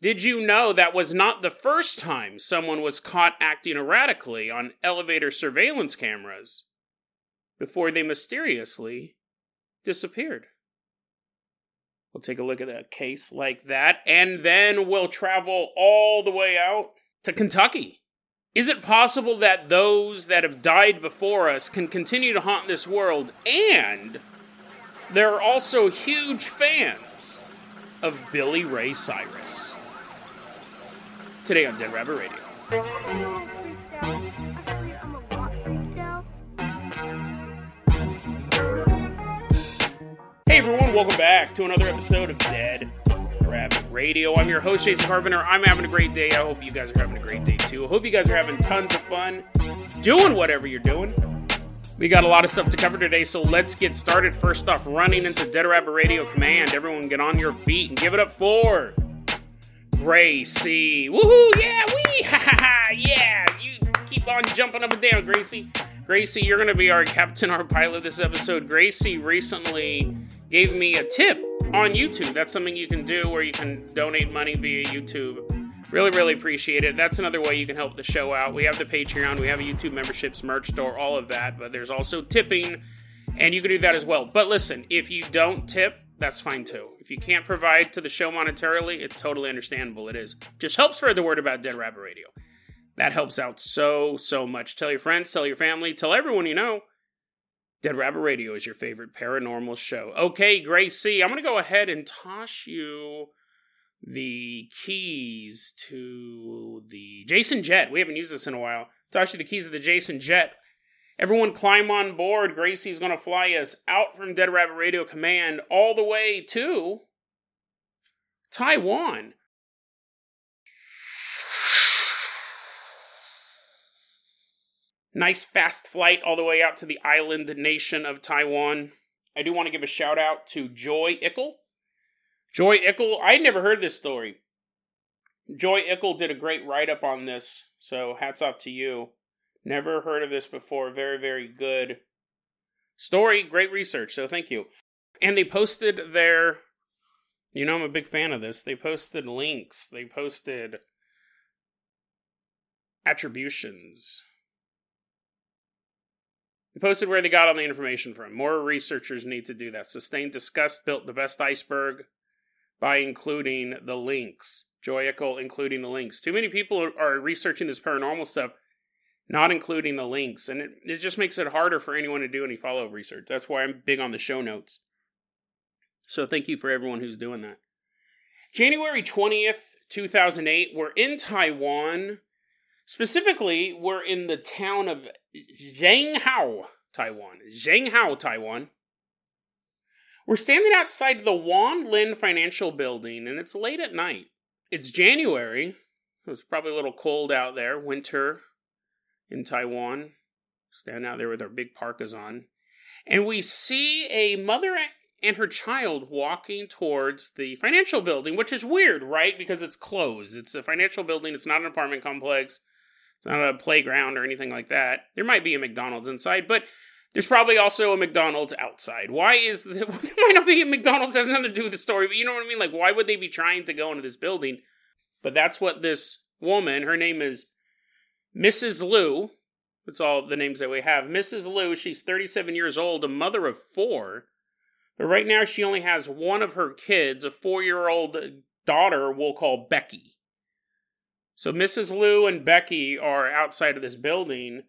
did you know that was not the first time someone was caught acting erratically on elevator surveillance cameras before they mysteriously disappeared? We'll take a look at a case like that, and then we'll travel all the way out to Kentucky. Is it possible that those that have died before us can continue to haunt this world and there are also huge fans of Billy Ray Cyrus? Today on Dead Rabbit Radio. Hey everyone, welcome back to another episode of Dead Rabbit Radio. I'm your host, Jason Carpenter. I'm having a great day. I hope you guys are having a great day too. I hope you guys are having tons of fun doing whatever you're doing. We got a lot of stuff to cover today, so let's get started. First off, running into Dead Rabbit Radio Command. Everyone get on your feet and give it up for Gracie. Woohoo! Yeah, we! Ha! Yeah! You keep on jumping up and down, Gracie. Gracie, you're going to be our captain, our pilot this episode. Gracie recently gave me a tip on YouTube. That's something you can do where you can donate money via YouTube. Really, really appreciate it. That's another way you can help the show out. We have the Patreon, we have a YouTube memberships, merch store, all of that, but there's also tipping, and you can do that as well. But listen, if you don't tip, that's fine too. If you can't provide to the show monetarily, it's totally understandable. It is. Just help spread the word about Dead Rabbit Radio. That helps out so, so much. Tell your friends, tell your family, tell everyone you know. Dead Rabbit Radio is your favorite paranormal show. Okay, Gracie, I'm going to go ahead and toss you the keys to the Jason Jet. We haven't used this in a while. Toss you the keys of the Jason Jet. Everyone climb on board. Gracie's going to fly us out from Dead Rabbit Radio Command all the way to Taiwan. Nice fast flight all the way out to the island nation of Taiwan. I do want to give a shout out to Joy Ickle. Joy Ickle, I'd never heard this story. Joy Ickle did a great write up on this, so hats off to you. Never heard of this before. Very, very good story. Great research, so thank you. And they posted their, you know, I'm a big fan of this. They posted links, they posted attributions. They posted where they got all the information from. More researchers need to do that. Sustained Disgust built the best iceberg by including the links. Joyical including the links. Too many people are researching this paranormal stuff, not including the links, and it, it just makes it harder for anyone to do any follow up research. That's why I'm big on the show notes. So thank you for everyone who's doing that. January 20th, 2008, we're in Taiwan. Specifically, we're in the town of Zhanghao, Taiwan. Zhanghao, Taiwan. We're standing outside the Wan Lin Financial Building, and it's late at night. It's January. It was probably a little cold out there, winter in Taiwan. Standing out there with our big parkas on. And we see a mother and her child walking towards the financial building, which is weird, right? Because it's closed. It's a financial building, it's not an apartment complex, it's not a playground or anything like that. There might be a McDonald's inside, but there's probably also a McDonald's outside. Why is the, there might not be a McDonald's has nothing to do with the story, but you know what I mean? Like, why would they be trying to go into this building? But that's what this woman, her name is Mrs. Liu. That's all the names that we have. Mrs. Liu, she's 37 years old, a mother of four. But right now, she only has one of her kids, a four year old daughter we'll call Becky. So Mrs. Liu and Becky are outside of this building.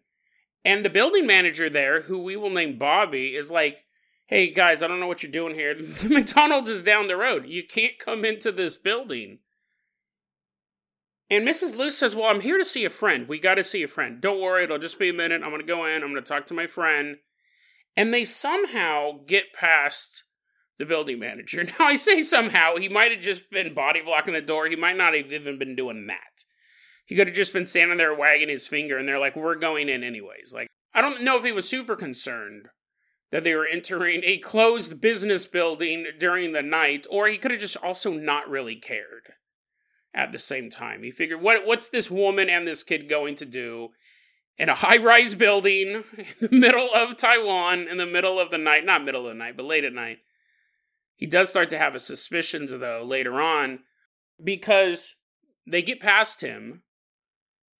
And the building manager there, who we will name Bobby, is like, hey guys, I don't know what you're doing here. The McDonald's is down the road. You can't come into this building. And Mrs. Liu says, Well, I'm here to see a friend. We got to see a friend. Don't worry, it'll just be a minute. I'm going to go in. I'm going to talk to my friend. And they somehow get past the building manager. Now, I say somehow, he might have just been body blocking the door. He might not have even been doing that. He could have just been standing there wagging his finger and they're like, we're going in anyways. Like, I don't know if he was super concerned that they were entering a closed business building during the night, or he could have just also not really cared at the same time. He figured, what, what's this woman and this kid going to do in a high rise building in the middle of Taiwan in the middle of the night? Not middle of the night, but late at night. He does start to have his suspicions, though, later on, because they get past him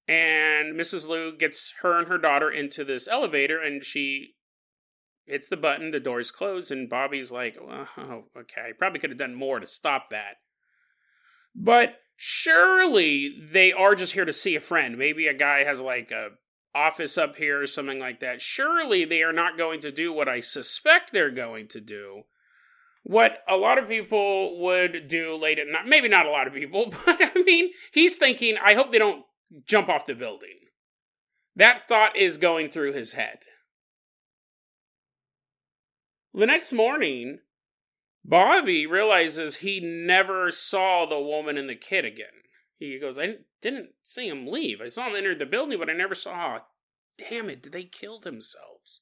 and Mrs. Liu gets her and her daughter into this elevator and she hits the button, the doors close, and Bobby's like, oh, okay, probably could have done more to stop that. But surely they are just here to see a friend. Maybe a guy has like a office up here or something like that. Surely they are not going to do what I suspect they're going to do. What a lot of people would do late at night, maybe not a lot of people, but I mean, he's thinking, I hope they don't jump off the building. That thought is going through his head. The next morning, Bobby realizes he never saw the woman and the kid again. He goes, I didn't see him leave. I saw him enter the building, but I never saw. Damn it, did they kill themselves?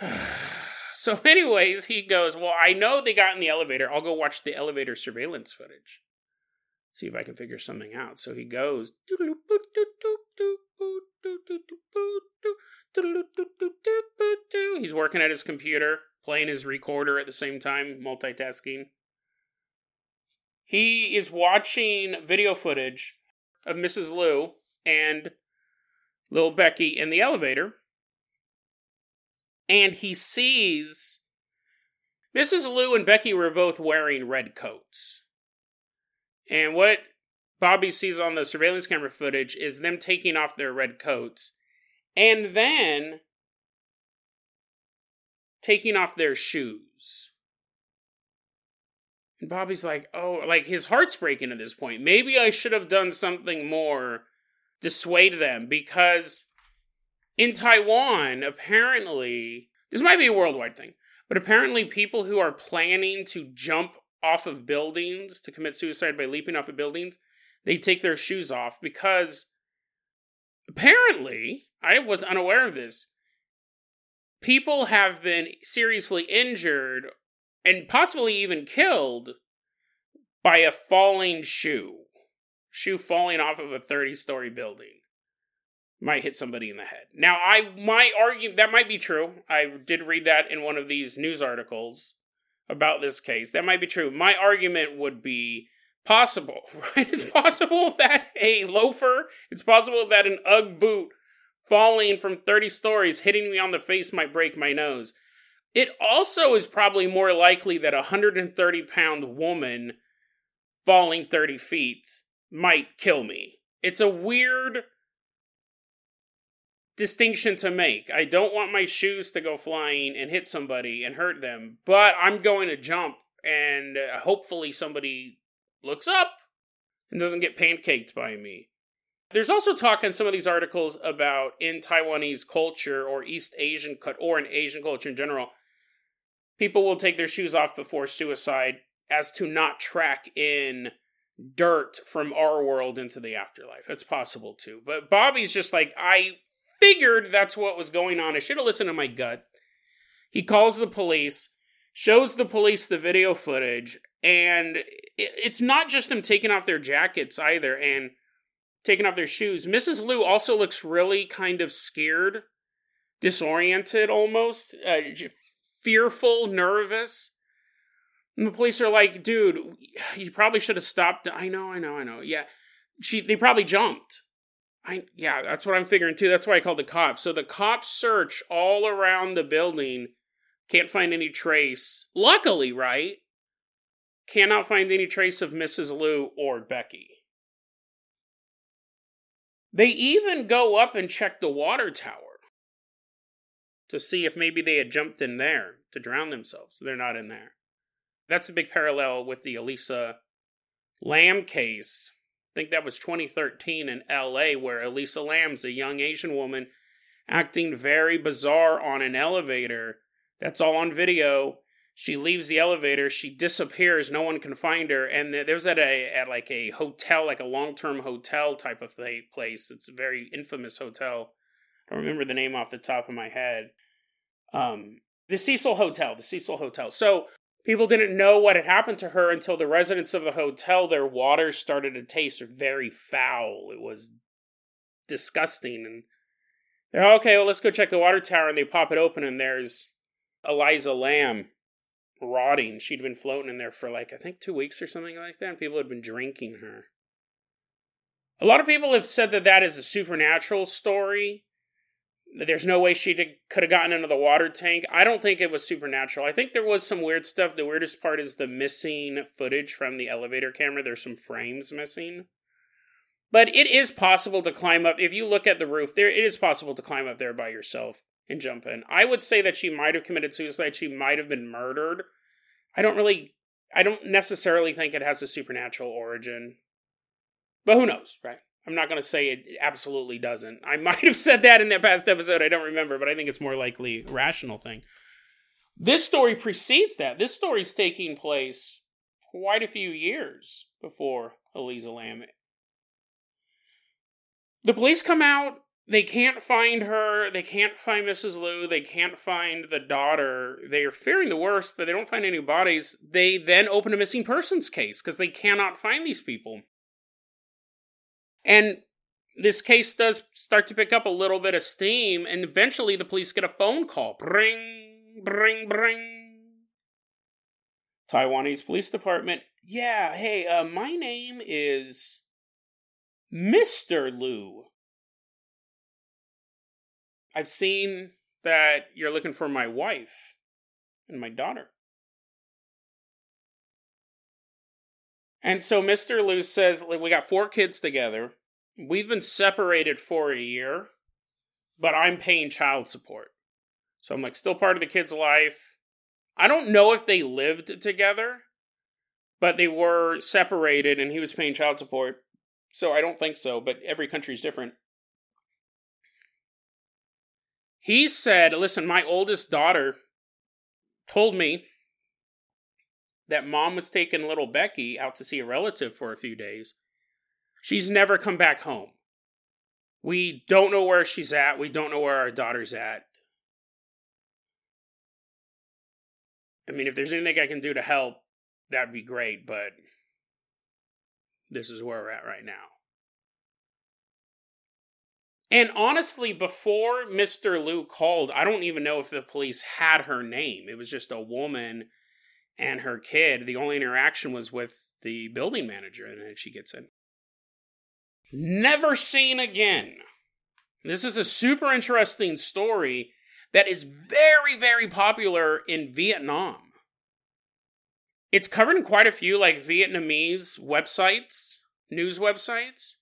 so, anyways, he goes, Well, I know they got in the elevator. I'll go watch the elevator surveillance footage. See if I can figure something out. So he goes. He's working at his computer, playing his recorder at the same time, multitasking. He is watching video footage of Mrs. Liu and little Becky in the elevator. And he sees Mrs. Liu and Becky were both wearing red coats. And what Bobby sees on the surveillance camera footage is them taking off their red coats and then taking off their shoes. And Bobby's like, oh, like his heart's breaking at this point. Maybe I should have done something more to dissuade them because in Taiwan, apparently, this might be a worldwide thing, but apparently, people who are planning to jump off of buildings to commit suicide by leaping off of buildings, they take their shoes off because apparently, I was unaware of this. People have been seriously injured and possibly even killed by a falling shoe. Shoe falling off of a 30 story building might hit somebody in the head. Now, I might argue that might be true. I did read that in one of these news articles about this case. That might be true. My argument would be possible, right? It's possible that a loafer, it's possible that an Ugg boot falling from 30 stories hitting me on the face might break my nose. It also is probably more likely that a 130 pound woman falling 30 feet might kill me. It's a weird distinction to make. I don't want my shoes to go flying and hit somebody and hurt them, but I'm going to jump and uh, hopefully somebody looks up and doesn't get pancaked by me. There's also talk in some of these articles about in Taiwanese culture or East Asian cut or in Asian culture in general, people will take their shoes off before suicide as to not track in dirt from our world into the afterlife. It's possible too. But Bobby's just like, I figured that's what was going on. I should have listened to my gut. He calls the police, shows the police the video footage, and it's not just them taking off their jackets either and taking off their shoes. Mrs. Liu also looks really kind of scared, disoriented almost, uh, fearful, nervous. And the police are like, dude, you probably should have stopped. I know, I know, I know. Yeah. She they probably jumped. I yeah, that's what I'm figuring too. That's why I called the cops. So the cops search all around the building, can't find any trace. Luckily, right? Cannot find any trace of Mrs. Liu or Becky. They even go up and check the water tower to see if maybe they had jumped in there to drown themselves. They're not in there. That's a big parallel with the Elisa Lam case I think that was 2013 in LA, where Elisa Lam's a young Asian woman acting very bizarre on an elevator. That's all on video. She leaves the elevator she disappears no one can find her and there's at a at like a hotel like a long-term hotel type of place. It's a very infamous hotel. I don't remember the name off the top of my head. Um the cecil hotel the cecil hotel. So people didn't know what had happened to her until the residents of the hotel their water started to taste very foul. It was disgusting and they're okay well let's go check the water tower and they pop it open and there's Elisa Lam rotting. She'd been floating in there for like, I think two weeks or something like that, and people had been drinking her. A lot of people have said that that is a supernatural story. There's no way she could have gotten into the water tank. I don't think it was supernatural. I think there was some weird stuff. The weirdest part is the missing footage from the elevator camera. There's some frames missing. But it is possible to climb up. If you look at the roof, there it is possible to climb up there by yourself and jump in. I would say that she might have committed suicide. She might have been murdered. I don't really, I don't necessarily think it has a supernatural origin. But who knows, right? I'm not going to say it absolutely doesn't. I might have said that in that past episode. I don't remember, but I think it's more likely rational thing. This story precedes that. This story is taking place quite a few years before Elisa Lam. The police come out they can't find her. They can't find Mrs. Liu. They can't find the daughter. They are fearing the worst, but they don't find any bodies. They then open a missing persons case because they cannot find these people. And this case does start to pick up a little bit of steam, and eventually the police get a phone call. Bring, bring, bring. Taiwanese police department. Yeah, hey, uh, my name is Mr. Liu. I've seen that you're looking for my wife and my daughter. And so Mr. Liu says, We got four kids together. We've been separated for a year, but I'm paying child support. So I'm like, still part of the kid's life. I don't know if they lived together, but they were separated and he was paying child support. So I don't think so, but every country is different. He said, Listen, my oldest daughter told me that mom was taking little Becky out to see a relative for a few days. She's never come back home. We don't know where she's at. We don't know where our daughter's at. I mean, if there's anything I can do to help, that'd be great, but this is where we're at right now. And honestly, before Mr. Liu called, I don't even know if the police had her name. It was just a woman and her kid. The only interaction was with the building manager, and then she gets in. Never seen again. This is a super interesting story that is very, very popular in Vietnam. It's covered in quite a few like Vietnamese websites, news websites.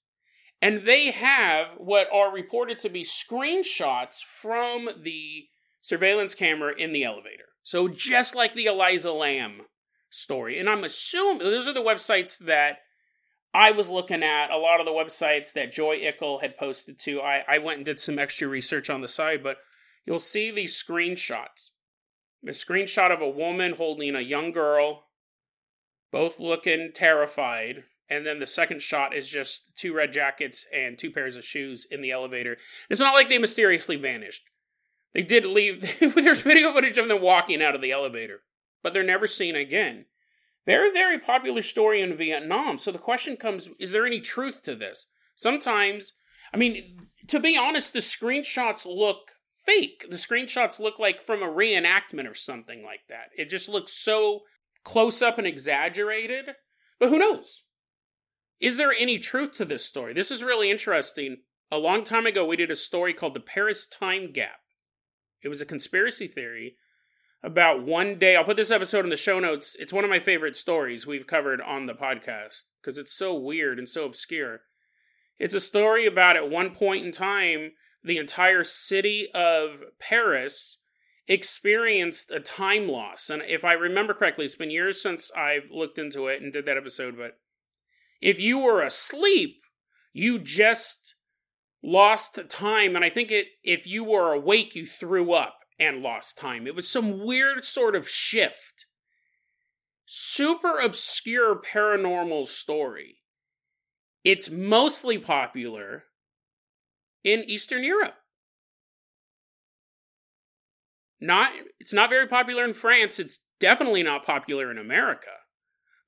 And they have what are reported to be screenshots from the surveillance camera in the elevator. So just like the Elisa Lam story. And I'm assuming those are the websites that I was looking at, a lot of the websites that Joy Ickle had posted to. I, I went and did some extra research on the side, but you'll see these screenshots. A screenshot of a woman holding a young girl, both looking terrified, and then the second shot is just two red jackets and two pairs of shoes in the elevator. It's not like they mysteriously vanished. They did leave. There's video footage of them walking out of the elevator, but they're never seen again. Very, very popular story in Vietnam. So the question comes is there any truth to this? Sometimes, I mean, to be honest, the screenshots look fake. The screenshots look like from a reenactment or something like that. It just looks so close up and exaggerated. But who knows? Is there any truth to this story? This is really interesting. A long time ago, we did a story called The Paris Time Gap. It was a conspiracy theory about one day. I'll put this episode in the show notes. It's one of my favorite stories we've covered on the podcast because it's so weird and so obscure. It's a story about at one point in time, the entire city of Paris experienced a time loss. And if I remember correctly, it's been years since I've looked into it and did that episode, but if you were asleep, you just lost time. And I think it if you were awake, you threw up. and lost time. It was some weird sort of shift. Super obscure paranormal story. It's mostly popular in Eastern Europe. Not it's not very popular in France, it's definitely not popular in America.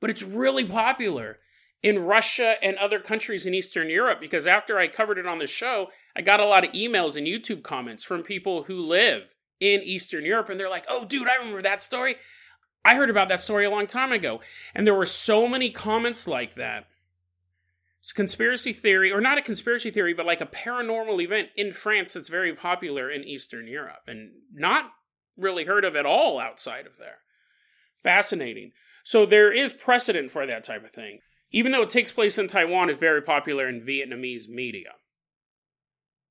But it's really popular in Russia and other countries in Eastern Europe because after I covered it on the show, I got a lot of emails and YouTube comments from people who live in Eastern Europe and they're like, "Oh dude, I remember that story. I heard about that story a long time ago." And there were so many comments like that. It's a conspiracy theory, or not a conspiracy theory, but like a paranormal event in France that's very popular in Eastern Europe and not really heard of at all outside of there. Fascinating. So there is precedent for that type of thing. Even though it takes place in Taiwan, is very popular in Vietnamese media.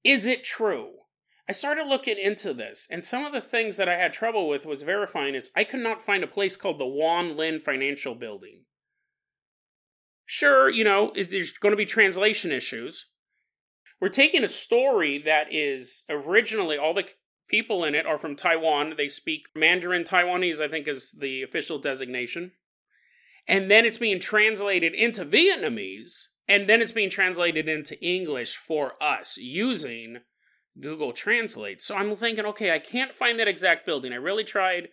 Is it true? I started looking into this, and some of the things that I had trouble with was verifying is I could not find a place called the Wan Lin Financial Building. Sure, you know, there's going to be translation issues. We're taking a story that is originally all the people in it are from Taiwan. They speak Mandarin Taiwanese, I think is the official designation. And then it's being translated into Vietnamese, and then it's being translated into English for us using Google Translate. So I'm thinking, okay, I can't find that exact building. I really tried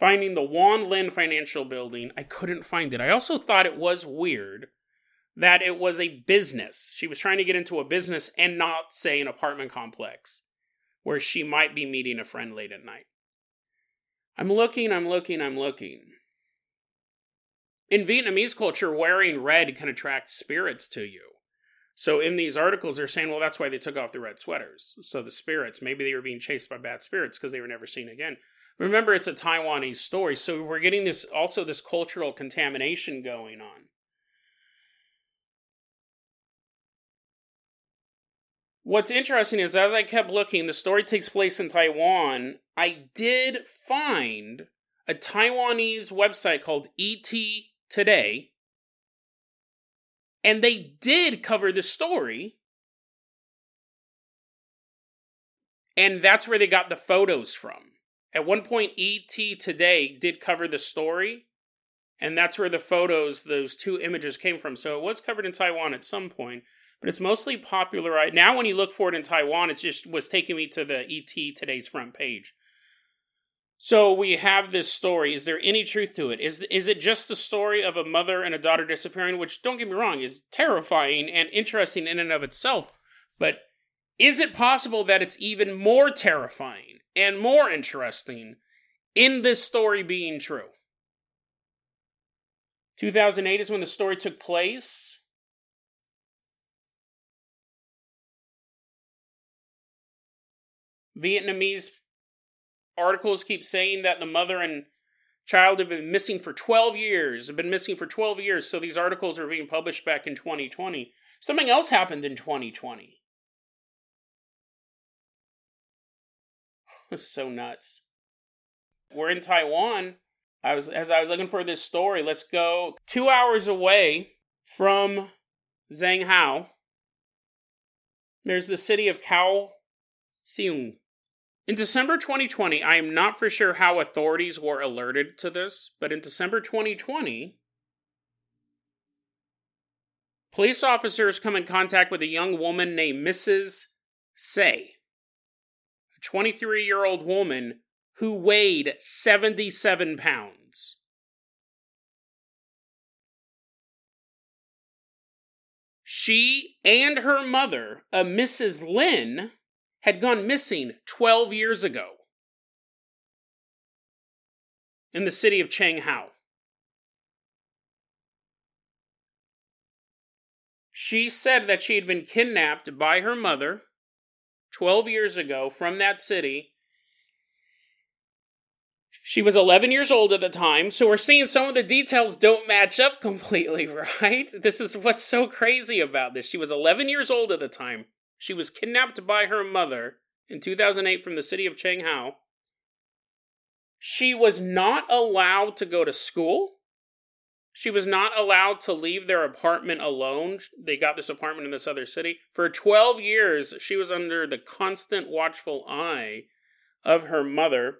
Finding the Wan Lin Financial Building, I couldn't find it. I also thought it was weird that it was a business. She was trying to get into a business and not, say, an apartment complex where she might be meeting a friend late at night. I'm looking, I'm looking, I'm looking. In Vietnamese culture, wearing red can attract spirits to you. So in these articles, they're saying, well, that's why they took off the red sweaters. So the spirits, maybe they were being chased by bad spirits because they were never seen again. Remember, it's a Taiwanese story, so we're getting this also this cultural contamination going on. What's interesting is as I kept looking, the story takes place in Taiwan. I did find a Taiwanese website called ET Today, and they did cover the story. And that's where they got the photos from. At one point, ET Today did cover the story, and that's where the photos, those two images came from. So it was covered in Taiwan at some point, but it's mostly popularized. Now, when you look for it in Taiwan, it just was taking me to the ET Today's front page. So we have this story. Is there any truth to it? Is is it just the story of a mother and a daughter disappearing? Which, don't get me wrong, is terrifying and interesting in and of itself. But is it possible that it's even more terrifying and more interesting in this story being true. 2008 is when the story took place. Vietnamese articles keep saying that the mother and child have been missing for 12 years, have been missing for 12 years, so these articles are being published back in 2020. Something else happened in 2020. so nuts. We're in Taiwan. I was as I was looking for this story. Let's go two hours away from Zhang There's the city of Kao Siung. In December 2020, I am not for sure how authorities were alerted to this, but in December 2020, police officers come in contact with a young woman named Mrs. Say. a 23 year old woman who weighed 77 pounds. She and her mother, a Mrs. Lin, had gone missing 12 years ago in the city of Changhao. She said that she had been kidnapped by her mother 12 years ago from that city. She was 11 years old at the time, so we're seeing some of the details don't match up completely, right? This is what's so crazy about this. She was 11 years old at the time. She was kidnapped by her mother in 2008 from the city of Changhao. She was not allowed to go to school. She was not allowed to leave their apartment alone. They got this apartment in this other city. For 12 years, she was under the constant watchful eye of her mother.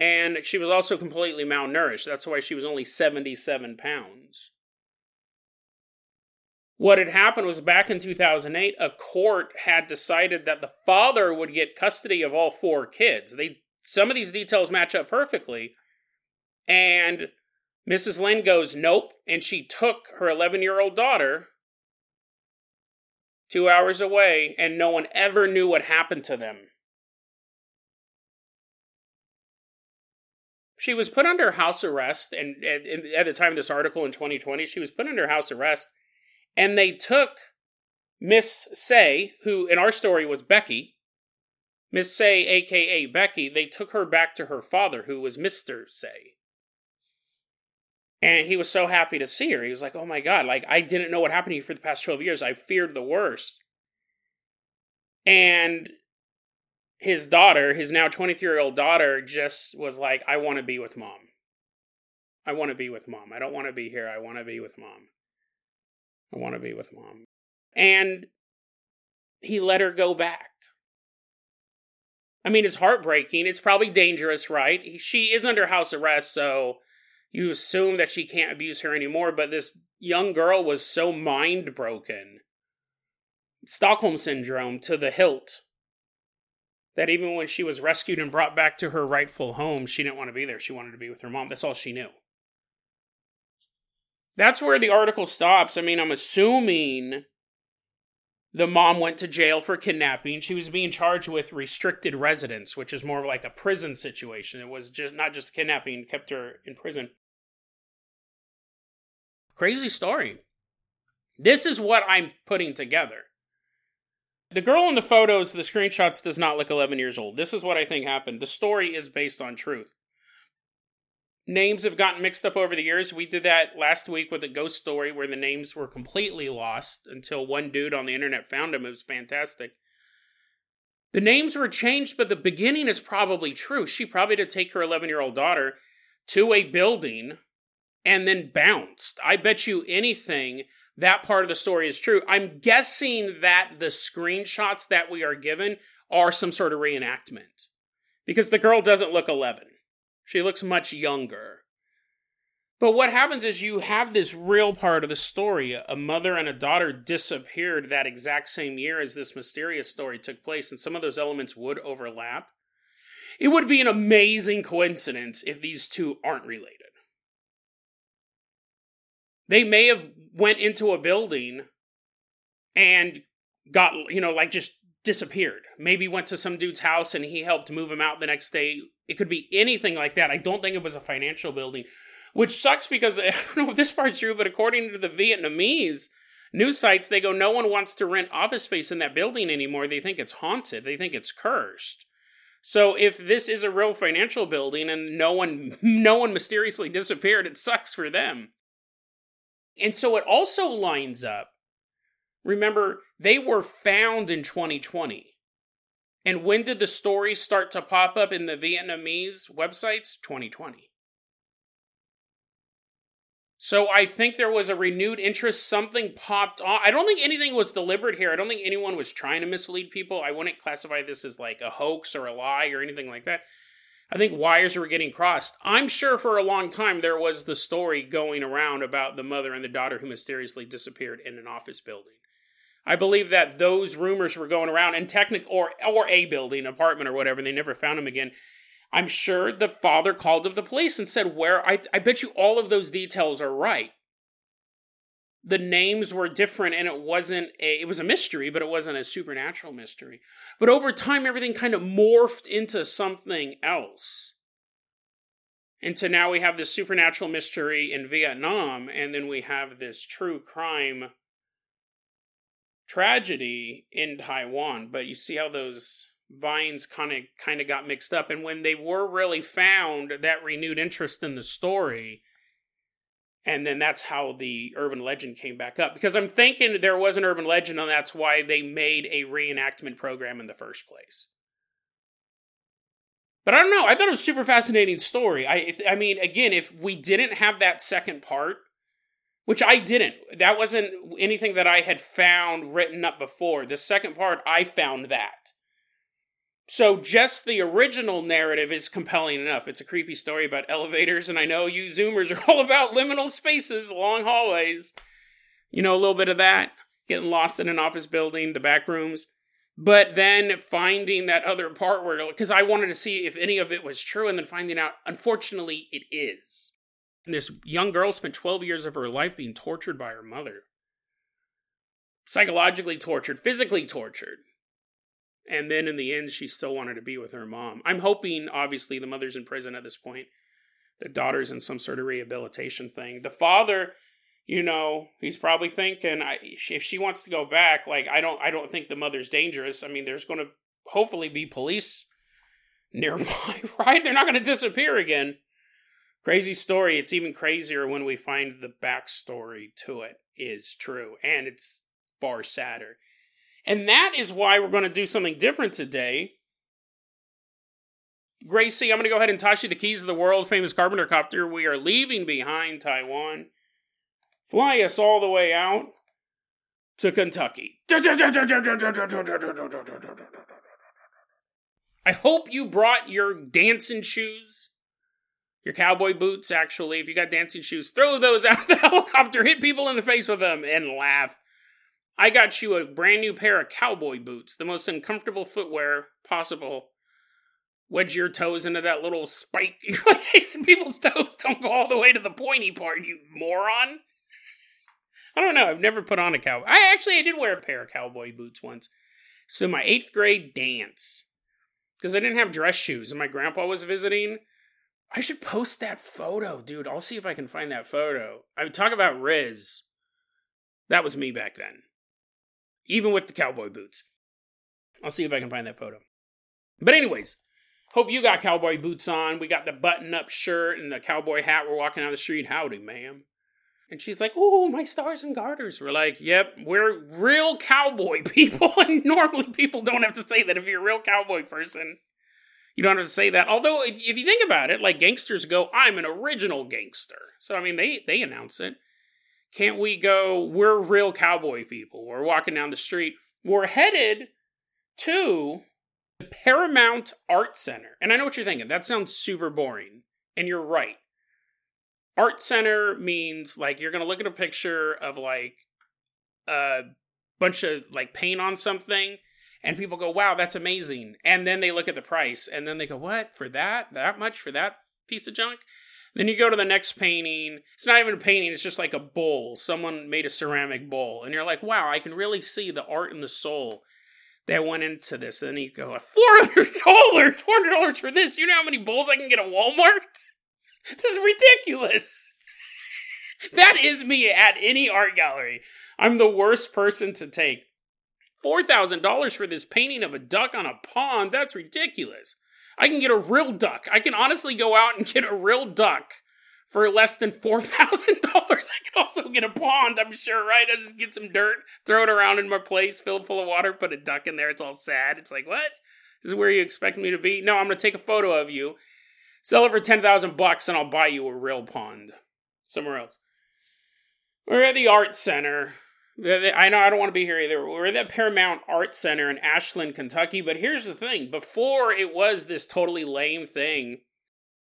And she was also completely malnourished. That's why she was only 77 pounds. What had happened was back in 2008, a court had decided that the father would get custody of all four kids. They some of these details match up perfectly. And Mrs. Lynn goes, "Nope," and she took her 11-year-old daughter 2 hours away and no one ever knew what happened to them. She was put under house arrest and at the time of this article in 2020, she was put under house arrest and they took Miss Say, who in our story was Becky, Miss Say, aka Becky, they took her back to her father, who was Mr. Say. And he was so happy to see her. He was like, oh my God, like I didn't know what happened to you for the past 12 years. I feared the worst. And his daughter, his now 23 year old daughter, just was like, I want to be with mom. I want to be with mom. I don't want to be here. I want to be with mom. I want to be with mom. And he let her go back. I mean, it's heartbreaking. It's probably dangerous, right? She is under house arrest, so you assume that she can't abuse her anymore, but this young girl was so mind broken. Stockholm syndrome to the hilt. That even when she was rescued and brought back to her rightful home, she didn't want to be there. She wanted to be with her mom. That's all she knew. That's where the article stops. I mean, I'm assuming the mom went to jail for kidnapping. She was being charged with restricted residence, which is more of like a prison situation. It was just not just kidnapping, kept her in prison. Crazy story. This is what I'm putting together. The girl in the photos, the screenshots, does not look 11 years old. This is what I think happened. The story is based on truth names have gotten mixed up over the years. We did that last week with a ghost story where the names were completely lost until one dude on the internet found them. It was fantastic. The names were changed, but the beginning is probably true. She probably did take her 11 year old daughter to a building and then bounced. I bet you anything that part of the story is true. I'm guessing that the screenshots that we are given are some sort of reenactment because the girl doesn't look 11. She looks much younger. But what happens is you have this real part of the story. A mother and a daughter disappeared that exact same year as this mysterious story took place, and some of those elements would overlap. It would be an amazing coincidence if these two aren't related. They may have went into a building and got, you know, like just disappeared. Maybe went to some dude's house and he helped move him out the next day. It could be anything like that. I don't think it was a financial building, which sucks because I don't know if this part's true, but according to the Vietnamese news sites, they go, no one wants to rent office space in that building anymore. They think it's haunted, they think it's cursed. So if this is a real financial building and no one no one mysteriously disappeared, it sucks for them. And so it also lines up Remember, they were found in 2020. And when did the stories start to pop up in the Vietnamese websites? 2020. So I think there was a renewed interest. Something popped on. I don't think anything was deliberate here. I don't think anyone was trying to mislead people. I wouldn't classify this as like a hoax or a lie or anything like that. I think wires were getting crossed. I'm sure for a long time there was the story going around about the mother and the daughter who mysteriously disappeared in an office building. I believe that those rumors were going around, and technic or or a building, apartment or whatever. They never found him again. I'm sure the father called up the police and said, "Where?" I I bet you all of those details are right. The names were different, and it wasn't a it was a mystery, but it wasn't a supernatural mystery. But over time, everything kind of morphed into something else. And so now we have this supernatural mystery in Vietnam, and then we have this true crime tragedy in Taiwan, but you see how those vines kind of kind of got mixed up. And when they were really found that renewed interest in the story and then that's how the urban legend came back up. Because i'm thinking there was an urban legend and that's why they made a reenactment program in the first place. But i don't know. I thought it was super fascinating story. I i mean again if we didn't have that second part which I didn't. That wasn't anything that I had found written up before. The second part, I found that. so just the original narrative is compelling enough. It's a creepy story about elevators, and I know you Zoomers are all about liminal spaces, long hallways. You know, a little bit of that, getting lost in an office building, the back rooms. But then finding that other part where, because I wanted to see if any of it was true, and then finding out, unfortunately, it is. This young girl spent 12 years of her life being tortured by her mother. Psychologically tortured, physically tortured and then in the end, she still wanted to be with her mom. I'm hoping, obviously, the mother's in prison at this point. The daughter's in some sort of rehabilitation thing. The father, you know, he's probably thinking, if she wants to go back, like I don't, I don't think the mother's dangerous. I mean, there's going to hopefully be police nearby, right? They're not going to disappear again. Crazy story. It's even crazier when we find the backstory to it is true, and it's far sadder. And that is why we're going to do something different today. Gracie, I'm going to go ahead and toss you the keys of the world famous Carpenter Copter. We are leaving behind Taiwan. Fly us all the way out to Kentucky. I hope you brought your dancing shoes, your cowboy boots, actually. If you got dancing shoes, throw those out the helicopter, hit people in the face with them, and laugh. I got you a brand new pair of cowboy boots, the most uncomfortable footwear possible. Wedge your toes into that little spike. You're like chasing people's toes. Don't go all the way to the pointy part, you moron. I don't know. I've never put on a cow. I actually I did wear a pair of cowboy boots once. So my eighth grade dance, because I didn't have dress shoes, and my grandpa was visiting. I should post that photo, dude. I'll see if I can find that photo. I would talk about Riz. That was me back then even with the cowboy boots. I'll see if I can find that photo. But, anyways, hope you got cowboy boots on. We got the button up shirt and the cowboy hat. We're walking down the street. Howdy, ma'am. And she's like, Oh, my stars and garters. We're like, Yep, we're real cowboy people. and normally people don't have to say that if you're a real cowboy person. You don't have to say that. Although, if, if you think about it, like gangsters go, I'm an original gangster. So, I mean, they, they announce it. Can't we go? We're real cowboy people. We're walking down the street. We're headed to the Paramount Art Center. And I know what you're thinking. That sounds super boring. And you're right. Art Center means like you're going to look at a picture of like a bunch of like paint on something and people go, wow, that's amazing. And then they look at the price and then they go, what? For that? That much for that piece of junk? Then you go to the next painting. It's not even a painting, it's just like a bowl. Someone made a ceramic bowl. And you're like, wow, I can really see the art and the soul that went into this. And then you go, $400? $400 for this? You know how many bowls I can get at Walmart? This is ridiculous. That is me at any art gallery. I'm the worst person to take. $4,000 for this painting of a duck on a pond? That's ridiculous. I can get a real duck. I can honestly go out and get a real duck for less than $4,000. I can also get a pond, I'm sure, right? I just get some dirt, throw it around in my place, fill it full of water, put a duck in there. It's all sad. It's like, what? This is where you expect me to be? No, I'm going to take a photo of you, sell it for 10,000 bucks, and I'll buy you a real pond somewhere else. We're at the art center. I know I don't want to be here either. We're at the Paramount Art Center in Ashland, Kentucky. But here's the thing before it was this totally lame thing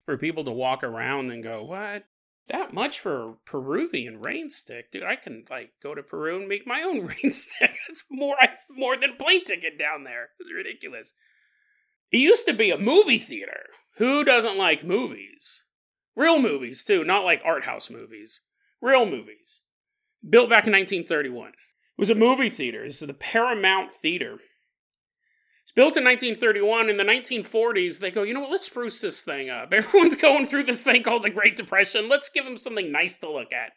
for people to walk around and go, What? That much for a Peruvian rain stick? Dude, I can like go to Peru and make my own rain stick. It's more more than a plane ticket down there. It's ridiculous. It used to be a movie theater. Who doesn't like movies? Real movies, too, not like art house movies. Real movies built back in 1931. It was a movie theater. Is the Paramount Theater. It's built in 1931. In the 1940s, they go, you know what, let's spruce this thing up. Everyone's going through this thing called the Great Depression. Let's give them something nice to look at.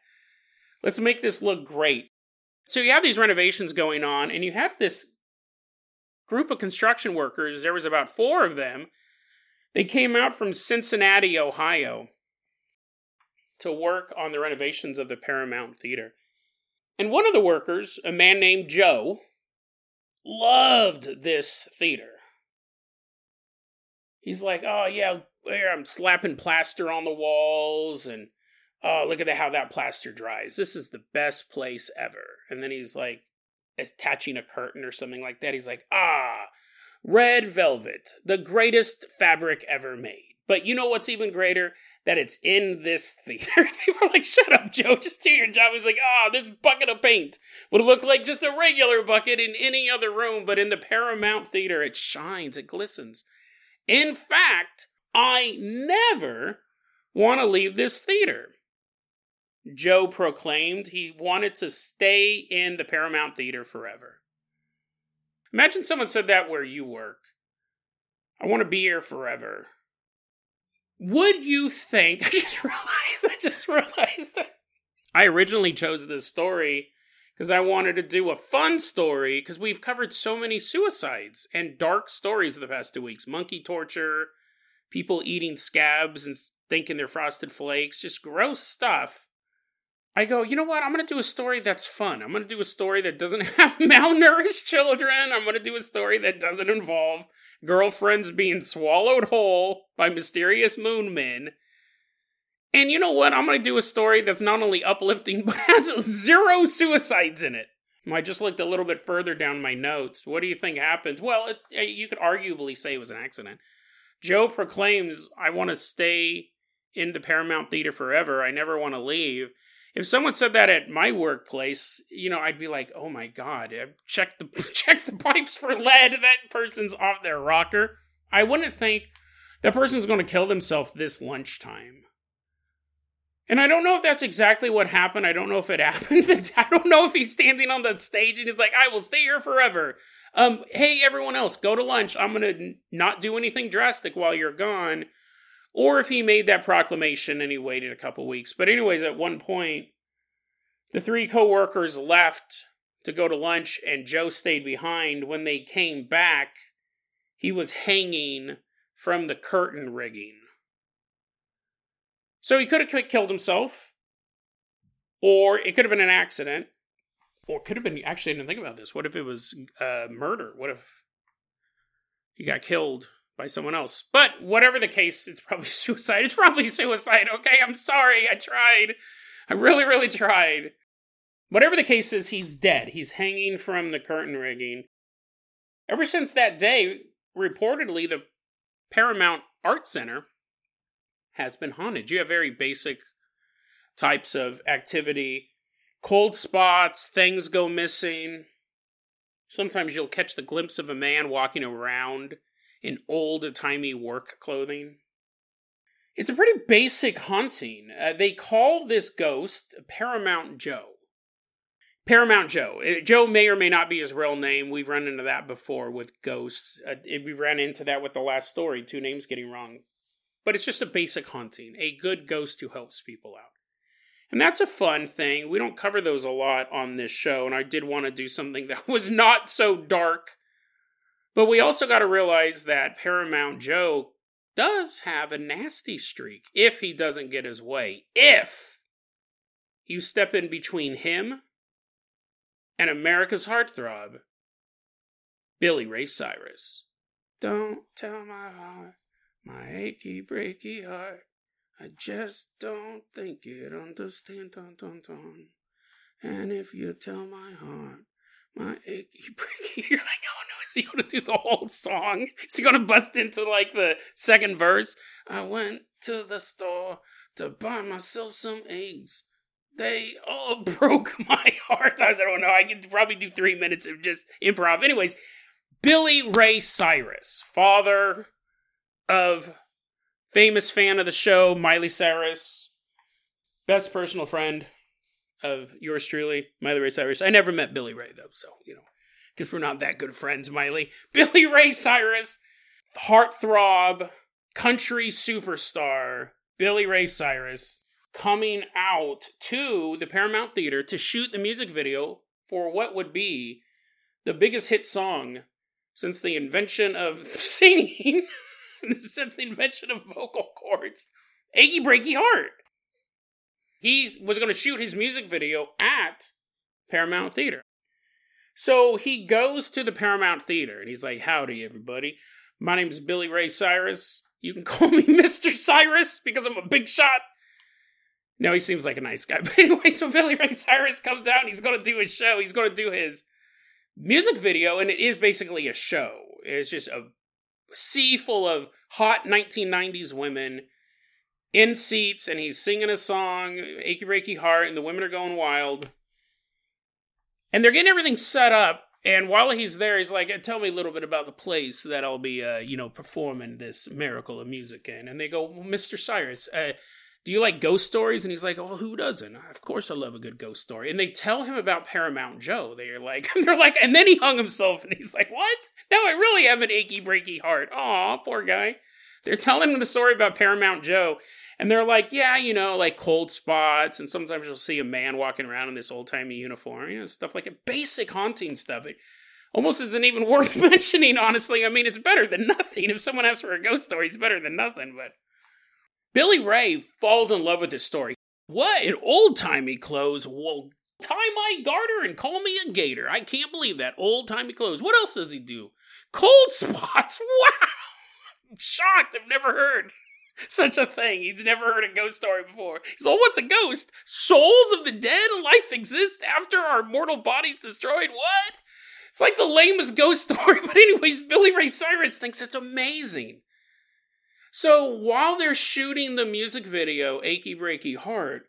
Let's make this look great. So you have these renovations going on, and you have this group of construction workers. There was about four of them. They came out from Cincinnati, Ohio, to work on the renovations of the Paramount Theater. And one of the workers, a man named Joe, loved this theater. He's like, oh, yeah, here I'm slapping plaster on the walls, and oh, look at how that plaster dries. This is the best place ever. And then he's like, attaching a curtain or something like that. He's like, ah, Red velvet, the greatest fabric ever made. But you know what's even greater? That it's in this theater. they were like, shut up, Joe, just do your job. He's like, oh, this bucket of paint would look like just a regular bucket in any other room, but in the Paramount Theater, it shines, it glistens. In fact, I never want to leave this theater. Joe proclaimed he wanted to stay in the Paramount Theater forever. Imagine someone said that where you work. I want to be here forever. Would you think? I just realized. I just realized that I originally chose this story because I wanted to do a fun story because we've covered so many suicides and dark stories in the past two weeks monkey torture, people eating scabs and thinking they're frosted flakes, just gross stuff. I go, you know what? I'm going to do a story that's fun. I'm going to do a story that doesn't have malnourished children. I'm going to do a story that doesn't involve girlfriends being swallowed whole by mysterious moon men. And you know what? I'm going to do a story that's not only uplifting, but has zero suicides in it. I just looked a little bit further down my notes. What do you think happened? Well, it, eh, you could arguably say it was an accident. Joe proclaims, I want to stay in the Paramount Theater forever. I never want to leave. If someone said that at my workplace, you know, I'd be like, "Oh my god, check the check the pipes for lead. That person's off their rocker." I wouldn't think that person's going to kill themselves this lunchtime. And I don't know if that's exactly what happened. I don't know if it happened. I don't know if he's standing on the stage and he's like, "I will stay here forever." Um, hey, everyone else, go to lunch. I'm going to not do anything drastic while you're gone or if he made that proclamation and he waited a couple weeks. But, anyways, at one point, the three coworkers left to go to lunch, and Joe stayed behind. When they came back, he was hanging from the curtain rigging. So he could have killed himself, or it could have been an accident, or it could have been actually, I didn't think about this. What if it was uh, murder? What if he got killed by someone else. But whatever the case, it's probably suicide. It's probably suicide. Okay, I'm sorry. I tried. I really, really tried. Whatever the case is, he's dead. He's hanging from the curtain rigging. Ever since that day, reportedly, the Paramount Art Center has been haunted. You have very basic types of activity cold spots, things go missing. Sometimes you'll catch the glimpse of a man walking around in old timey work clothing. It's a pretty basic haunting. Uh, they call this ghost Paramount Joe. Paramount Joe. Uh, Joe may or may not be his real name. We've run into that before with ghosts. Uh, we ran into that with the last story, two names getting wrong. But it's just a basic haunting, a good ghost who helps people out. And that's a fun thing. We don't cover those a lot on this show, and I did want to do something that was not so dark but we also got to realize that Paramount Joe does have a nasty streak if he doesn't get his way. If you step in between him and America's heartthrob, Billy Ray Cyrus. Don't tell my heart, my achy breaky heart. I just don't think it understand. And if you tell my heart, my achy breaky, you're like, oh no, is he to do the whole song? Is he to bust into like the second verse? I went to the store to buy myself some eggs. They all broke my heart. I don't oh, know. I could probably do three minutes of just improv. Anyways, Billy Ray Cyrus, father of famous fan of the show, Miley Cyrus, best personal friend of yours truly, Miley Ray Cyrus. I never met Billy Ray though, so you know because we're not that good friends, Miley. Billy Ray Cyrus, heartthrob, country superstar, Billy Ray Cyrus, coming out to the Paramount Theater to shoot the music video for what would be the biggest hit song since the invention of singing, since the invention of vocal cords, Achy Breaky Heart. He was going to shoot his music video at Paramount Theater. So he goes to the Paramount Theater and he's like, Howdy, everybody. My name's Billy Ray Cyrus. You can call me Mr. Cyrus because I'm a big shot. No, he seems like a nice guy. But anyway, so Billy Ray Cyrus comes out and he's going to do his show. He's going to do his music video, and it is basically a show. It's just a sea full of hot 1990s women in seats, and he's singing a song, Achy Breaky Heart, and the women are going wild. And they're getting everything set up. And while he's there, he's like, "Tell me a little bit about the place that I'll be, uh, you know, performing this miracle of music in." And they go, well, "Mr. Cyrus, uh, do you like ghost stories?" And he's like, "Oh, who doesn't? Of course, I love a good ghost story." And they tell him about Paramount Joe. They're like, they're like, and then he hung himself, and he's like, "What? Now I really have an achy breaky heart. Aw, poor guy." They're telling the story about Paramount Joe, and they're like, yeah, you know, like cold spots, and sometimes you'll see a man walking around in this old timey uniform, you know, stuff like it. Basic haunting stuff. It almost isn't even worth mentioning, honestly. I mean, it's better than nothing. If someone asks for a ghost story, it's better than nothing. But Billy Ray falls in love with this story. What? In old timey clothes? Well, tie my garter and call me a gator. I can't believe that. Old timey clothes. What else does he do? Cold spots. Shocked. I've never heard such a thing. He's never heard a ghost story before. He's like, what's a ghost? Souls of the dead? Life exists after our mortal bodies destroyed? What? It's like the lamest ghost story. But anyways, Billy Ray Cyrus thinks it's amazing. So while they're shooting the music video, Achy Breaky Heart,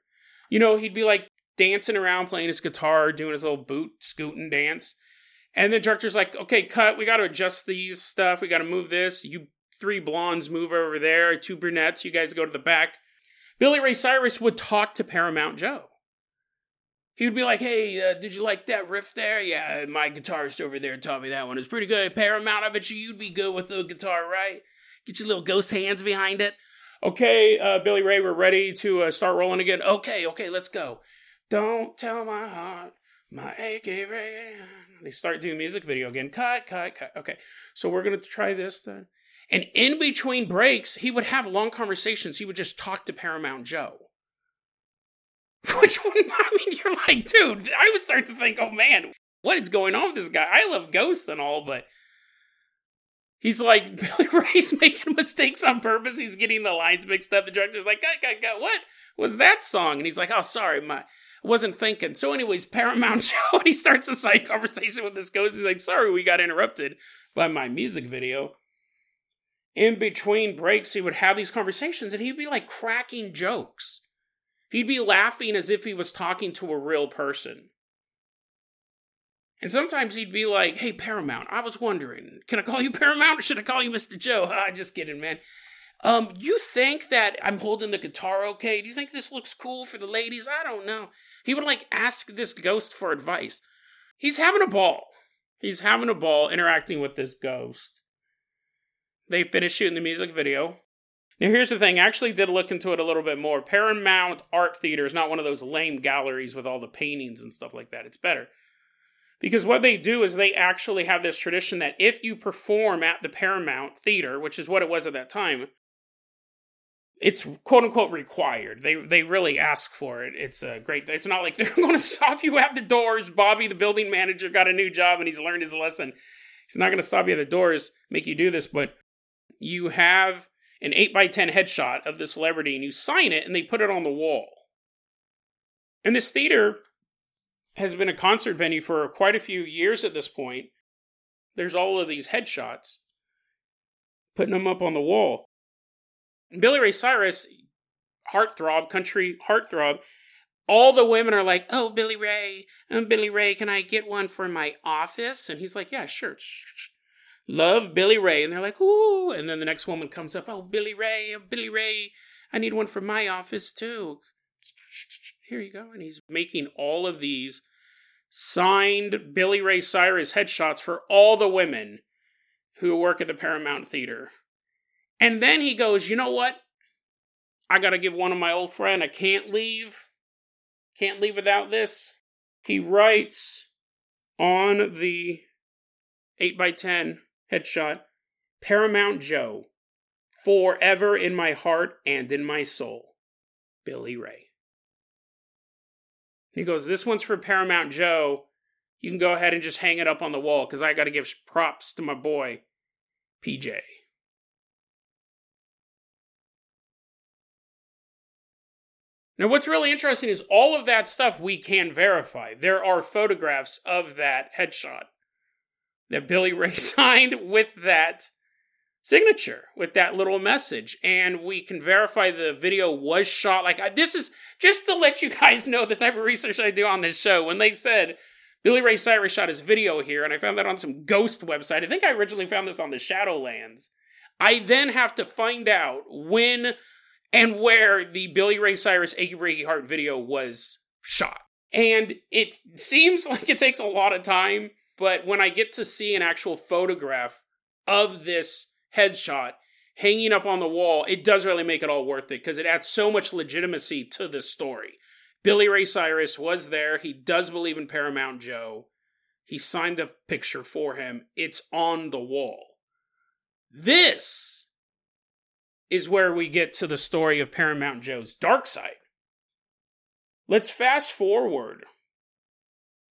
you know, he'd be like dancing around playing his guitar, doing his little boot scooting dance. And the director's like, okay, cut. We got to adjust these stuff. We got to move this. You three blondes move over there, two brunettes, you guys go to the back. Billy Ray Cyrus would talk to Paramount Joe. He would be like, hey, uh, did you like that riff there? Yeah, my guitarist over there taught me that one. It's pretty good. Paramount, I bet you you'd be good with the guitar, right? Get your little ghost hands behind it. Okay, uh, Billy Ray, we're ready to uh, start rolling again. Okay, okay, let's go. Don't tell my heart, my achy Ray. They start doing music video again. Cut, cut, cut. Okay, so we're going to try this then. And in between breaks, he would have long conversations. He would just talk to Paramount Joe. Which one? I mean, you're like, dude, I would start to think, oh man, what is going on with this guy? I love ghosts and all, but he's like, Billy Ray's making mistakes on purpose. He's getting the lines mixed up. The director's like, got, got, got, what was that song? And he's like, oh, sorry, my. Wasn't thinking. So, anyways, Paramount Joe, and he starts a side conversation with this ghost. He's like, sorry, we got interrupted by my music video in between breaks, he would have these conversations and he'd be like cracking jokes. He'd be laughing as if he was talking to a real person. And sometimes he'd be like, Hey, Paramount, I was wondering, can I call you Paramount or should I call you Mr. Joe? Ah, just kidding, man. Um, you think that I'm holding the guitar okay? Do you think this looks cool for the ladies? I don't know. He would like ask this ghost for advice. He's having a ball. He's having a ball interacting with this ghost they finished shooting the music video. Now, here's the thing I actually did look into it a little bit more. Paramount Art Theater is not one of those lame galleries with all the paintings and stuff like that. It's better. Because what they do is they actually have this tradition that if you perform at the Paramount Theater, which is what it was at that time, it's quote unquote required. They they really ask for it. It's a great. It's not like they're going to stop you at the doors. Bobby, the building manager, got a new job and he's learned his lesson. He's not going to stop you at the doors, make you do this. But you have an 8x10 headshot of the celebrity and you sign it and they put it on the wall. And this theater has been a concert venue for quite a few years at this point. There's all of these headshots, putting them up on the wall. And Billy Ray Cyrus, heartthrob, country heartthrob, all the women are like, "Oh, Billy Ray, um, Billy Ray, can I get one for my office?" And he's like, "Yeah, sure." Love Billy Ray. And they're like, ooh. And then the next woman comes up, oh, Billy Ray, oh, Billy Ray, I need one for my office too. Here you go. And he's making all of these signed Billy Ray Cyrus headshots for all the women who work at the Paramount Theater. And then he goes, you know what? I got to give one of my old friend, I can't leave. Can't leave without this. He writes on the 8x10 headshot, Paramount Joe, forever in my heart and in my soul, Billy Ray. He goes, This one's for Paramount Joe. You can go ahead and just hang it up on the wall because I got to give props to my boy, PJ. Now, what's really interesting is all of that stuff we can verify. There are photographs of that headshot. That Billy Ray signed with that signature with that little message. And we can verify the video was shot. Like I, this is just to let you guys know the type of research i do on this show when they said billy ray cyrus shot his video here and i found that on some ghost website. I think i originally found this on the shadowlands. I then have to find out when and where the billy ray cyrus achy breaky heart video was shot. And it seems like it takes a lot of time but when i get to see an actual photograph of this headshot hanging up on the wall, it does really make it all worth it because it adds so much legitimacy to the story. Billy Ray Cyrus was there. He does believe in Paramount Joe. He signed a picture for him. It's on the wall. This is where we get to the story of Paramount Joe's dark side. Let's fast forward.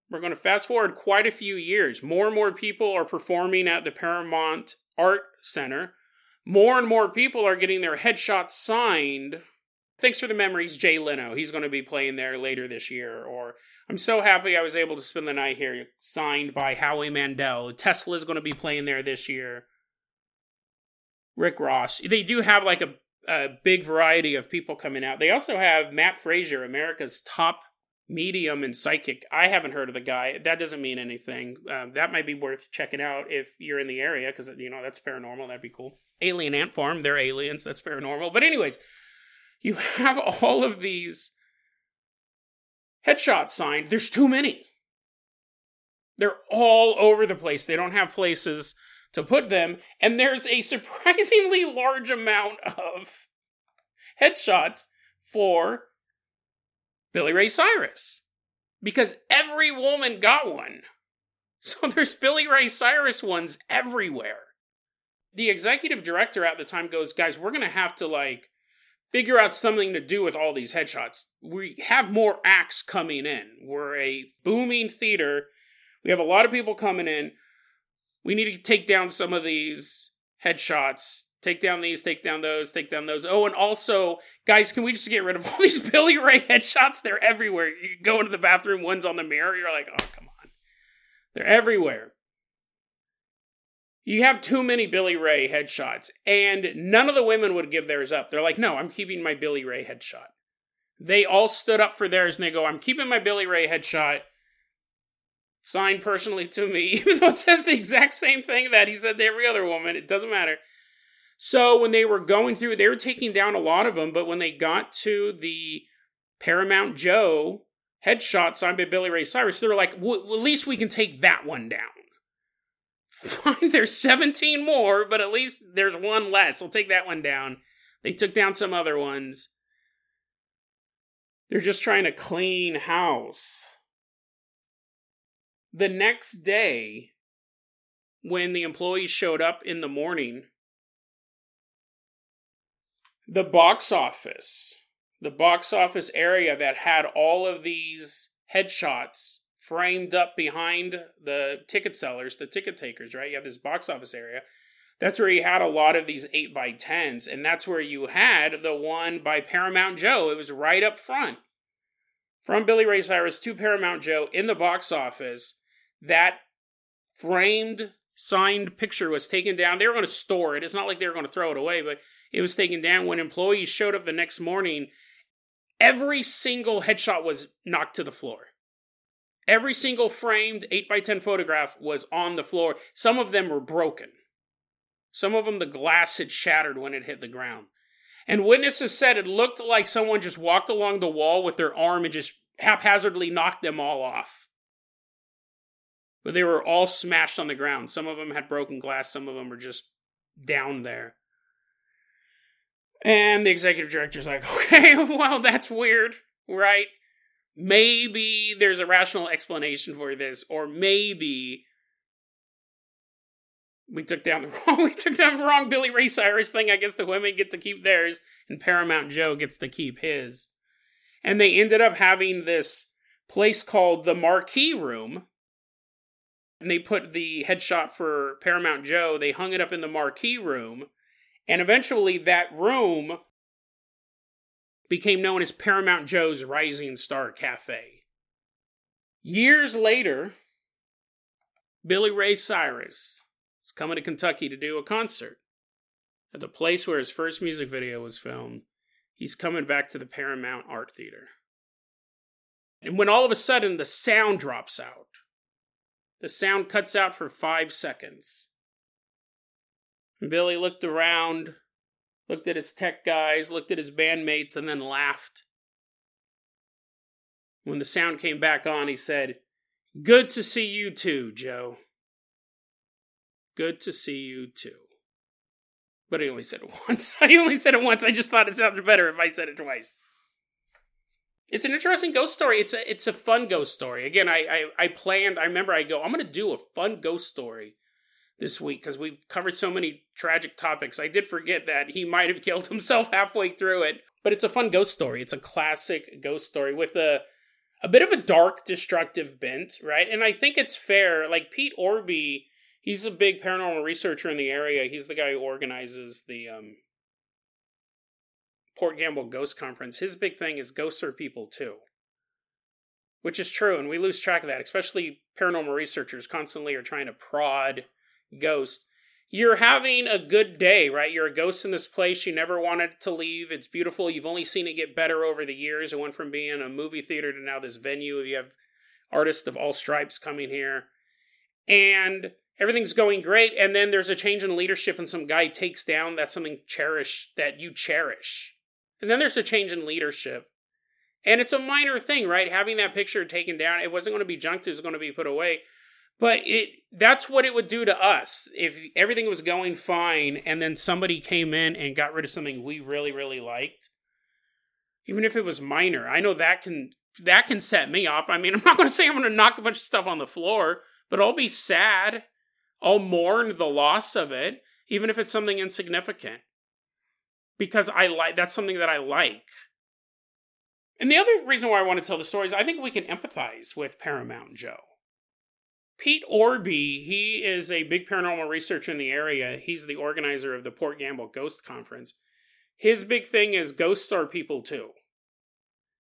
We're going to fast forward quite a few years. More and more people are performing at the Paramount Art Center, more and more people are getting their headshots signed. Thanks for the memories, Jay Leno. He's going to be playing there later this year. Or I'm so happy I was able to spend the night here, signed by Howie Mandel. Tesla is going to be playing there this year. Rick Ross. They do have like a, a big variety of people coming out. They also have Matt Fraser, America's top medium and psychic. I haven't heard of the guy. That doesn't mean anything. Um, that might be worth checking out if you're in the area because you know that's paranormal. That'd be cool. Alien Ant Farm. They're aliens. That's paranormal. But anyways, you have all of these headshots signed. There's too many. They're all over the place. They don't have places to put them, and there's a surprisingly large amount of headshots for Billy Ray Cyrus because every woman got one. So there's Billy Ray Cyrus ones everywhere. The executive director at the time goes, Guys, we're going to have to like figure out something to do with all these headshots. We have more acts coming in. We're a booming theater. We have a lot of people coming in. We need to take down some of these headshots Take down these, take down those, take down those. Oh, and also, guys, can we just get rid of all these Billy Ray headshots? They're everywhere. You go into the bathroom, one's on the mirror. You're like, oh, come on. They're everywhere. You have too many Billy Ray headshots, and none of the women would give theirs up. They're like, no, I'm keeping my Billy Ray headshot. They all stood up for theirs and they go, I'm keeping my Billy Ray headshot signed personally to me, even though it says the exact same thing that he said to every other woman. It doesn't matter. So when they were going through, they were taking down a lot of them, but when they got to the Paramount Joe headshot signed by Billy Ray Cyrus, they were like, well, at least we can take that one down. Fine, there's 17 more, but at least there's one less. We'll take that one down. They took down some other ones. They're just trying to clean house. The next day, when the employees showed up in the morning the box office, the box office area that had all of these headshots framed up behind the ticket sellers, the ticket takers, right? You have this box office area. That's where you had a lot of these 8 by 10s and that's where you had the one by Paramount Joe. It was right up front. From Billy Ray Cyrus to Paramount Joe in the box office. That framed signed picture was taken down. They were going to store it. It's not like they were going to throw it away, but it was taken down when employees showed up the next morning. Every single headshot was knocked to the floor. Every single framed 8x10 photograph was on the floor. Some of them were broken. Some of them, the glass had shattered when it hit the ground. And witnesses said it looked like someone just walked along the wall with their arm and just haphazardly knocked them all off. But they were all smashed on the ground. Some of them had broken glass, some of them were just down there. And the executive director's like, okay, well, that's weird, right? Maybe there's a rational explanation for this, or maybe we took down the wrong we took down the wrong Billy Ray Cyrus thing. I guess the women get to keep theirs, and Paramount Joe gets to keep his. And they ended up having this place called the Marquee Room. And they put the headshot for Paramount Joe, they hung it up in the Marquee Room and eventually, that room became known as Paramount Joe's Rising Star Cafe. Years later, Billy Ray Cyrus is coming to Kentucky to do a concert at the place where his first music video was filmed. He's coming back to the Paramount Art Theater. And when all of a sudden the sound drops out, the sound cuts out for five seconds. Billy looked around, looked at his tech guys, looked at his bandmates, and then laughed. When the sound came back on, he said, Good to see you too, Joe. Good to see you too. But he only said it once. I only said it once. I just thought it sounded better if I said it twice. It's an interesting ghost story. It's a it's a fun ghost story. Again, I I, I planned. I remember I go. I'm going to do a fun ghost story this week because we've covered so many tragic topics. I did forget that he might have killed himself halfway through it. But it's a fun ghost story. It's a classic ghost story with a a bit of a dark, destructive bent, right? And I think it's fair. Like Pete Orby, he's a big paranormal researcher in the area. He's the guy who organizes the um, Port Gamble Ghost Conference. His big thing is ghosts are people too, which is true, and we lose track of that. Especially paranormal researchers constantly are trying to prod ghosts you're having a good day, right? You're a ghost in this place. You never wanted to leave. It's beautiful. You've only seen it get better over the years. It went from being a movie theater to now this venue. You have artists of all stripes coming here. And everything's going great. And then there's a change in leadership, and some guy takes down that's something cherish that you cherish. And then there's a change in leadership. And it's a minor thing, right? Having that picture taken down, it wasn't going to be junked, it was going to be put away. But it that's what it would do to us if everything was going fine and then somebody came in and got rid of something we really really liked. Even if it was minor. I know that can that can set me off. I mean, I'm not going to say I'm going to knock a bunch of stuff on the floor, but I'll be sad. I'll mourn the loss of it even if it's something insignificant. Because I like that's something that I like. And the other reason why I want to tell the story is I think we can empathize with Paramount Joe. Pete Orby, he is a big paranormal researcher in the area. He's the organizer of the Port Gamble Ghost Conference. His big thing is ghosts are people too.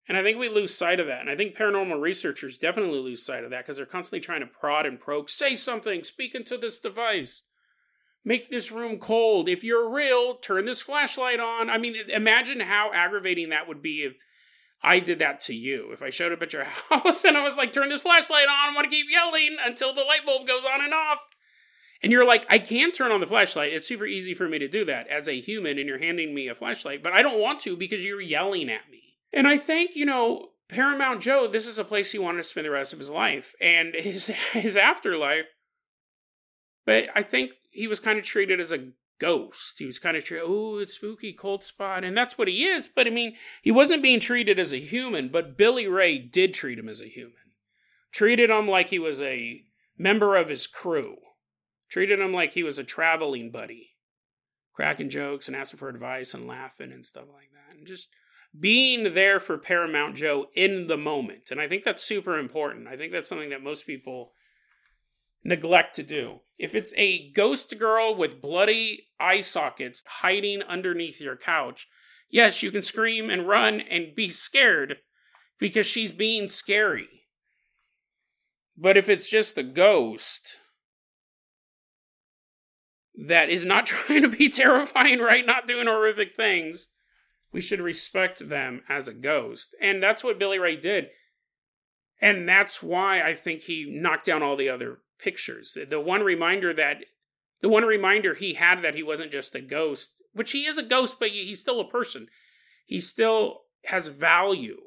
And I think we lose sight of that. And I think paranormal researchers definitely lose sight of that because they're constantly trying to prod and probe. Say something, speak into this device, make this room cold. If you're real, turn this flashlight on. I mean, imagine how aggravating that would be if I did that to you. If I showed up at your house and I was like, turn this flashlight on, I want to keep yelling until the light bulb goes on and off. And you're like, I can turn on the flashlight. It's super easy for me to do that as a human, and you're handing me a flashlight, but I don't want to because you're yelling at me. And I think, you know, Paramount Joe, this is a place he wanted to spend the rest of his life and his his afterlife. But I think he was kind of treated as a ghost. He was kind of treated, oh, it's spooky, cold spot. And that's what he is. But I mean, he wasn't being treated as a human, but Billy Ray did treat him as a human. Treated him like he was a member of his crew. Treated him like he was a traveling buddy. Cracking jokes and asking for advice and laughing and stuff like that. And just being there for Paramount Joe in the moment. And I think that's super important. I think that's something that most people neglect to do. If it's a ghost girl with bloody eye sockets hiding underneath your couch, yes, you can scream and run and be scared because she's being scary. But if it's just a ghost that is not trying to be terrifying, right? Not doing horrific things, we should respect them as a ghost. And that's what Billy Ray did. And that's why I think he knocked down all the other pictures. The one reminder that the one reminder he had that he wasn't just a ghost, which he is a ghost, but he's still a person. He still has value.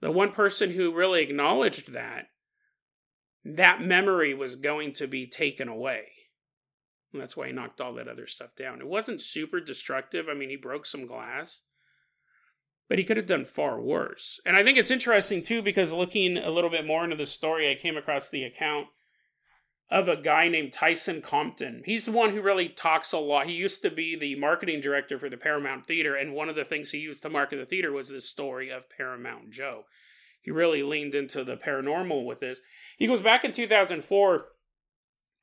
The one person who really acknowledged that, that memory was going to be taken away. And that's why he knocked all that other stuff down. It wasn't super destructive. I mean, he broke some glass, but he could have done far worse. And I think it's interesting too because looking a little bit more into the story, I came across the account of a guy named Tyson Compton. He's the one who really talks a lot. He used to be the marketing director for the Paramount Theater, and one of the things he used to market the theater was this story of Paramount Joe. He really leaned into the paranormal with this. He goes back in 2004.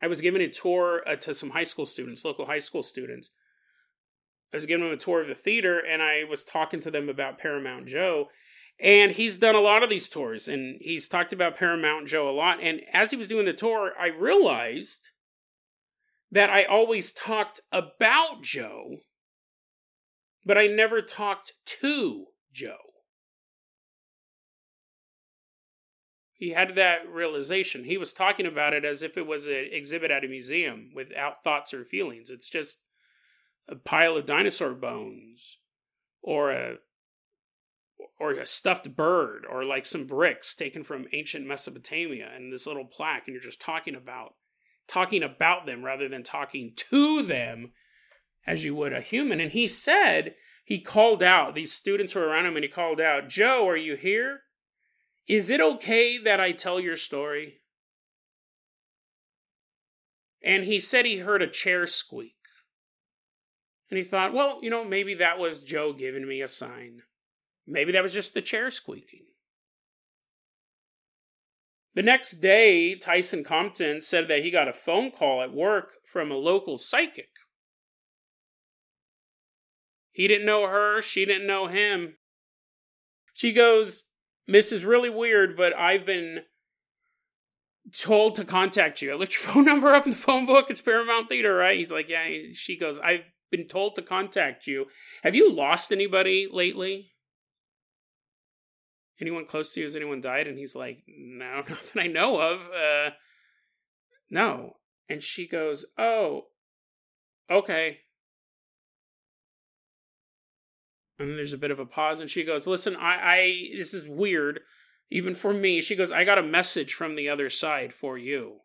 I was giving a tour uh, to some high school students, local high school students. I was giving them a tour of the theater, and I was talking to them about Paramount Joe. And he's done a lot of these tours and he's talked about Paramount Joe a lot. And as he was doing the tour, I realized that I always talked about Joe, but I never talked to Joe. He had that realization. He was talking about it as if it was an exhibit at a museum without thoughts or feelings. It's just a pile of dinosaur bones or a or a stuffed bird or like some bricks taken from ancient Mesopotamia and this little plaque and you're just talking about talking about them rather than talking to them as you would a human. And he said he called out these students were around him and he called out Joe are you here? Is it okay that I tell your story? And he said he heard a chair squeak. And he thought well you know maybe that was Joe giving me a sign Maybe that was just the chair squeaking. The next day, Tyson Compton said that he got a phone call at work from a local psychic. He didn't know her, she didn't know him. She goes, This is really weird, but I've been told to contact you. I looked your phone number up in the phone book. It's Paramount Theater, right? He's like, Yeah. She goes, I've been told to contact you. Have you lost anybody lately? Anyone close to you? Has anyone died? And he's like, no, not that I know of. Uh, no. And she goes, oh, okay. And there's a bit of a pause, and she goes, listen, I, I, this is weird, even for me. She goes, I got a message from the other side for you.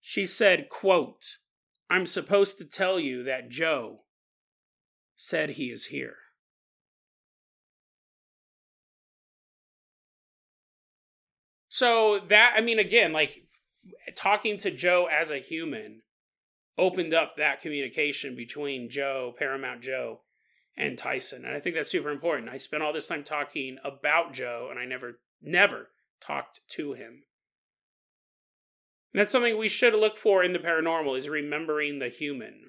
She said, quote, I'm supposed to tell you that Joe said he is here. So that I mean, again, like talking to Joe as a human opened up that communication between Joe, Paramount Joe, and Tyson. And I think that's super important. I spent all this time talking about Joe and I never, never talked to him. And that's something we should look for in the paranormal is remembering the human.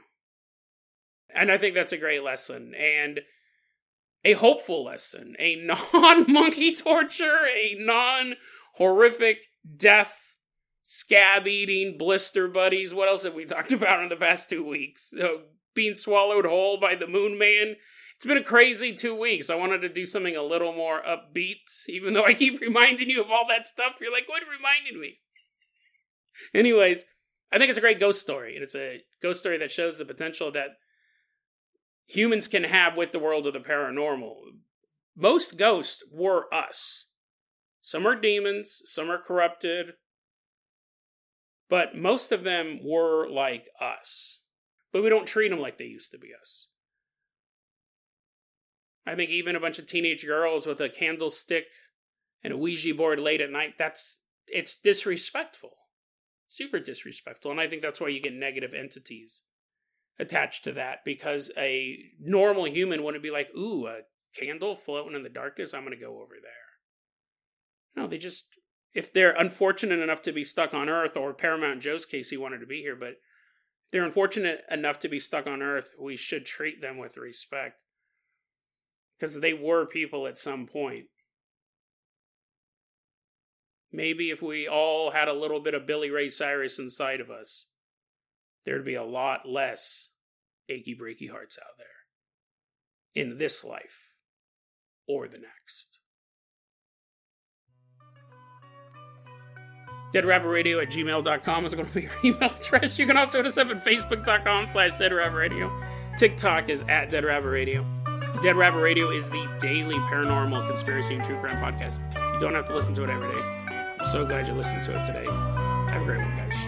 And I think that's a great lesson. And a hopeful lesson, a non monkey torture, a non horrific death, scab eating, blister buddies. What else have we talked about in the past two weeks? Uh, being swallowed whole by the Moon Man. It's been a crazy two weeks. I wanted to do something a little more upbeat, even though I keep reminding you of all that stuff. You're like, what reminded me? Anyways, I think it's a great ghost story, and it's a ghost story that shows the potential that humans can have with the world of the paranormal. Most ghosts were us. Some are demons, some are corrupted, but most of them were like us. But we don't treat them like they used to be us. I think even a bunch of teenage girls with a candlestick and a Ouija board late at night, that's it's disrespectful. Super disrespectful. And I think that's why you get negative entities attached to that because a normal human wouldn't be like, ooh, a candle floating in the darkness, I'm to go over there. No, they just if they're unfortunate enough to be stuck on Earth, or Paramount Joe's case, he wanted to be here, but they're unfortunate enough to be stuck on Earth, we should treat them with respect because they were people at some point. Maybe if we all had a little bit of Billy Ray Cyrus inside of us, there'd be a lot less achy breaky hearts out there in this life or the next. Deadrabbitradio at gmail.com is going to be your email address. You can also hit us up at facebook.com slash deadrabbitradio. TikTok is at deadrabbitradio. Dead Rabbit Radio is the daily paranormal conspiracy and true crime podcast. You don't have to listen to it every day. I'm so glad you listened to it today. Have a great one, guys.